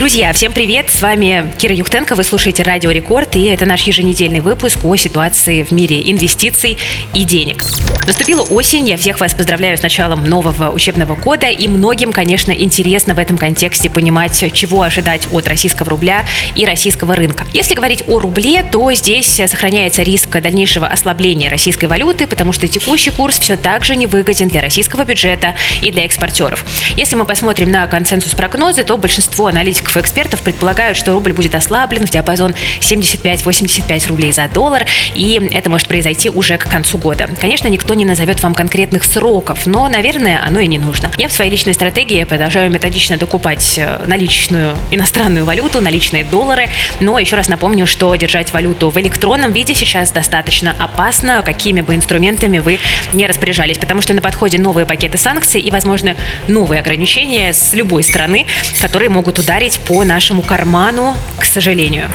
Друзья, всем привет! С вами Кира Юхтенко, вы слушаете Радио Рекорд, и это наш еженедельный выпуск о ситуации в мире инвестиций и денег. Наступила осень, я всех вас поздравляю с началом нового учебного года, и многим, конечно, интересно в этом контексте понимать, чего ожидать от российского рубля и российского рынка. Если говорить о рубле, то здесь сохраняется риск дальнейшего ослабления российской валюты, потому что текущий курс все так же невыгоден для российского бюджета и для экспортеров. Если мы посмотрим на консенсус прогнозы, то большинство аналитиков аналитиков и экспертов предполагают, что рубль будет ослаблен в диапазон 75-85 рублей за доллар, и это может произойти уже к концу года. Конечно, никто не назовет вам конкретных сроков, но, наверное, оно и не нужно. Я в своей личной стратегии продолжаю методично докупать э, наличную иностранную валюту, наличные доллары, но еще раз напомню, что держать валюту в электронном виде сейчас достаточно опасно, какими бы инструментами вы не распоряжались, потому что на подходе новые пакеты санкций и, возможно, новые ограничения с любой страны, которые могут ударить ударить по нашему карману, к сожалению.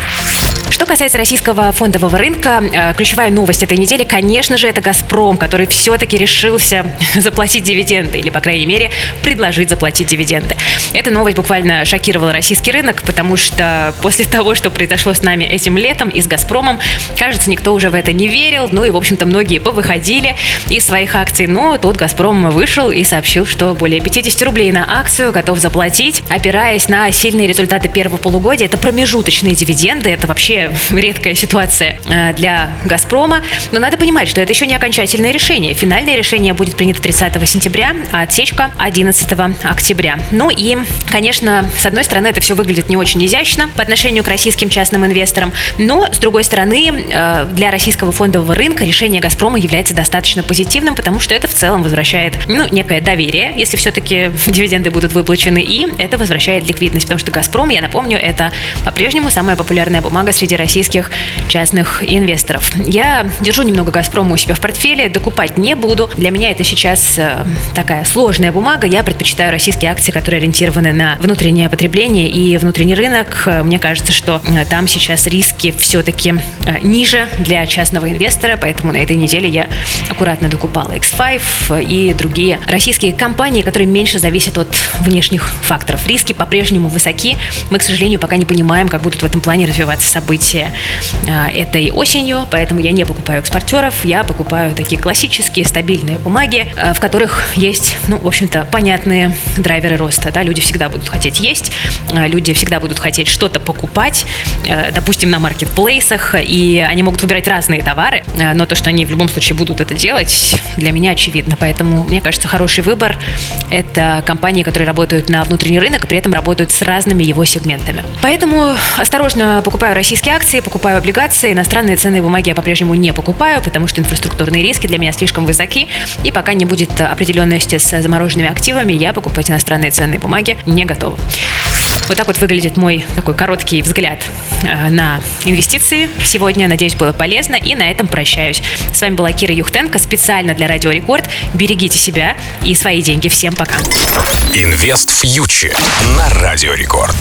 Что касается российского фондового рынка, э, ключевая новость этой недели, конечно же, это «Газпром», который все-таки решился заплатить дивиденды, или, по крайней мере, предложить заплатить дивиденды. Эта новость буквально шокировала российский рынок, потому что после того, что произошло с нами этим летом и с «Газпромом», кажется, никто уже в это не верил, ну и, в общем-то, многие повыходили из своих акций, но тут «Газпром» вышел и сообщил, что более 50 рублей на акцию готов заплатить, опираясь на сильные результаты первого полугодия. Это промежуточные дивиденды, это вообще редкая ситуация э, для «Газпрома». Но надо понимать, что это еще не окончательное решение. Финальное решение будет принято 30 сентября, а отсечка 11 октября. Ну и, конечно, с одной стороны, это все выглядит не очень изящно по отношению к российским частным инвесторам, но, с другой стороны, э, для российского фондового рынка решение «Газпрома» является достаточно позитивным, потому что это в целом возвращает ну, некое доверие, если все-таки дивиденды будут выплачены, и это возвращает ликвидность, потому что «Газпром», я напомню, это по-прежнему самая популярная бумага среди среди российских частных инвесторов. Я держу немного «Газпрома» у себя в портфеле, докупать не буду. Для меня это сейчас э, такая сложная бумага. Я предпочитаю российские акции, которые ориентированы на внутреннее потребление и внутренний рынок. Мне кажется, что э, там сейчас риски все-таки э, ниже для частного инвестора, поэтому на этой неделе я аккуратно докупала X5 и другие российские компании, которые меньше зависят от внешних факторов. Риски по-прежнему высоки. Мы, к сожалению, пока не понимаем, как будут в этом плане развиваться события события а, этой осенью, поэтому я не покупаю экспортеров, я покупаю такие классические стабильные бумаги, а, в которых есть, ну, в общем-то, понятные драйверы роста. Да? Люди всегда будут хотеть есть, а, люди всегда будут хотеть что-то покупать, допустим, на маркетплейсах, и они могут выбирать разные товары, но то, что они в любом случае будут это делать, для меня очевидно. Поэтому, мне кажется, хороший выбор – это компании, которые работают на внутренний рынок и при этом работают с разными его сегментами. Поэтому осторожно покупаю российские акции, покупаю облигации, иностранные ценные бумаги я по-прежнему не покупаю, потому что инфраструктурные риски для меня слишком высоки, и пока не будет определенности с замороженными активами, я покупать иностранные ценные бумаги не готова. Вот так вот выглядит мой такой короткий взгляд э, на инвестиции. Сегодня, надеюсь, было полезно. И на этом прощаюсь. С вами была Кира Юхтенко специально для Радио Рекорд. Берегите себя и свои деньги. Всем пока. Инвест фьючер на Радио Рекорд.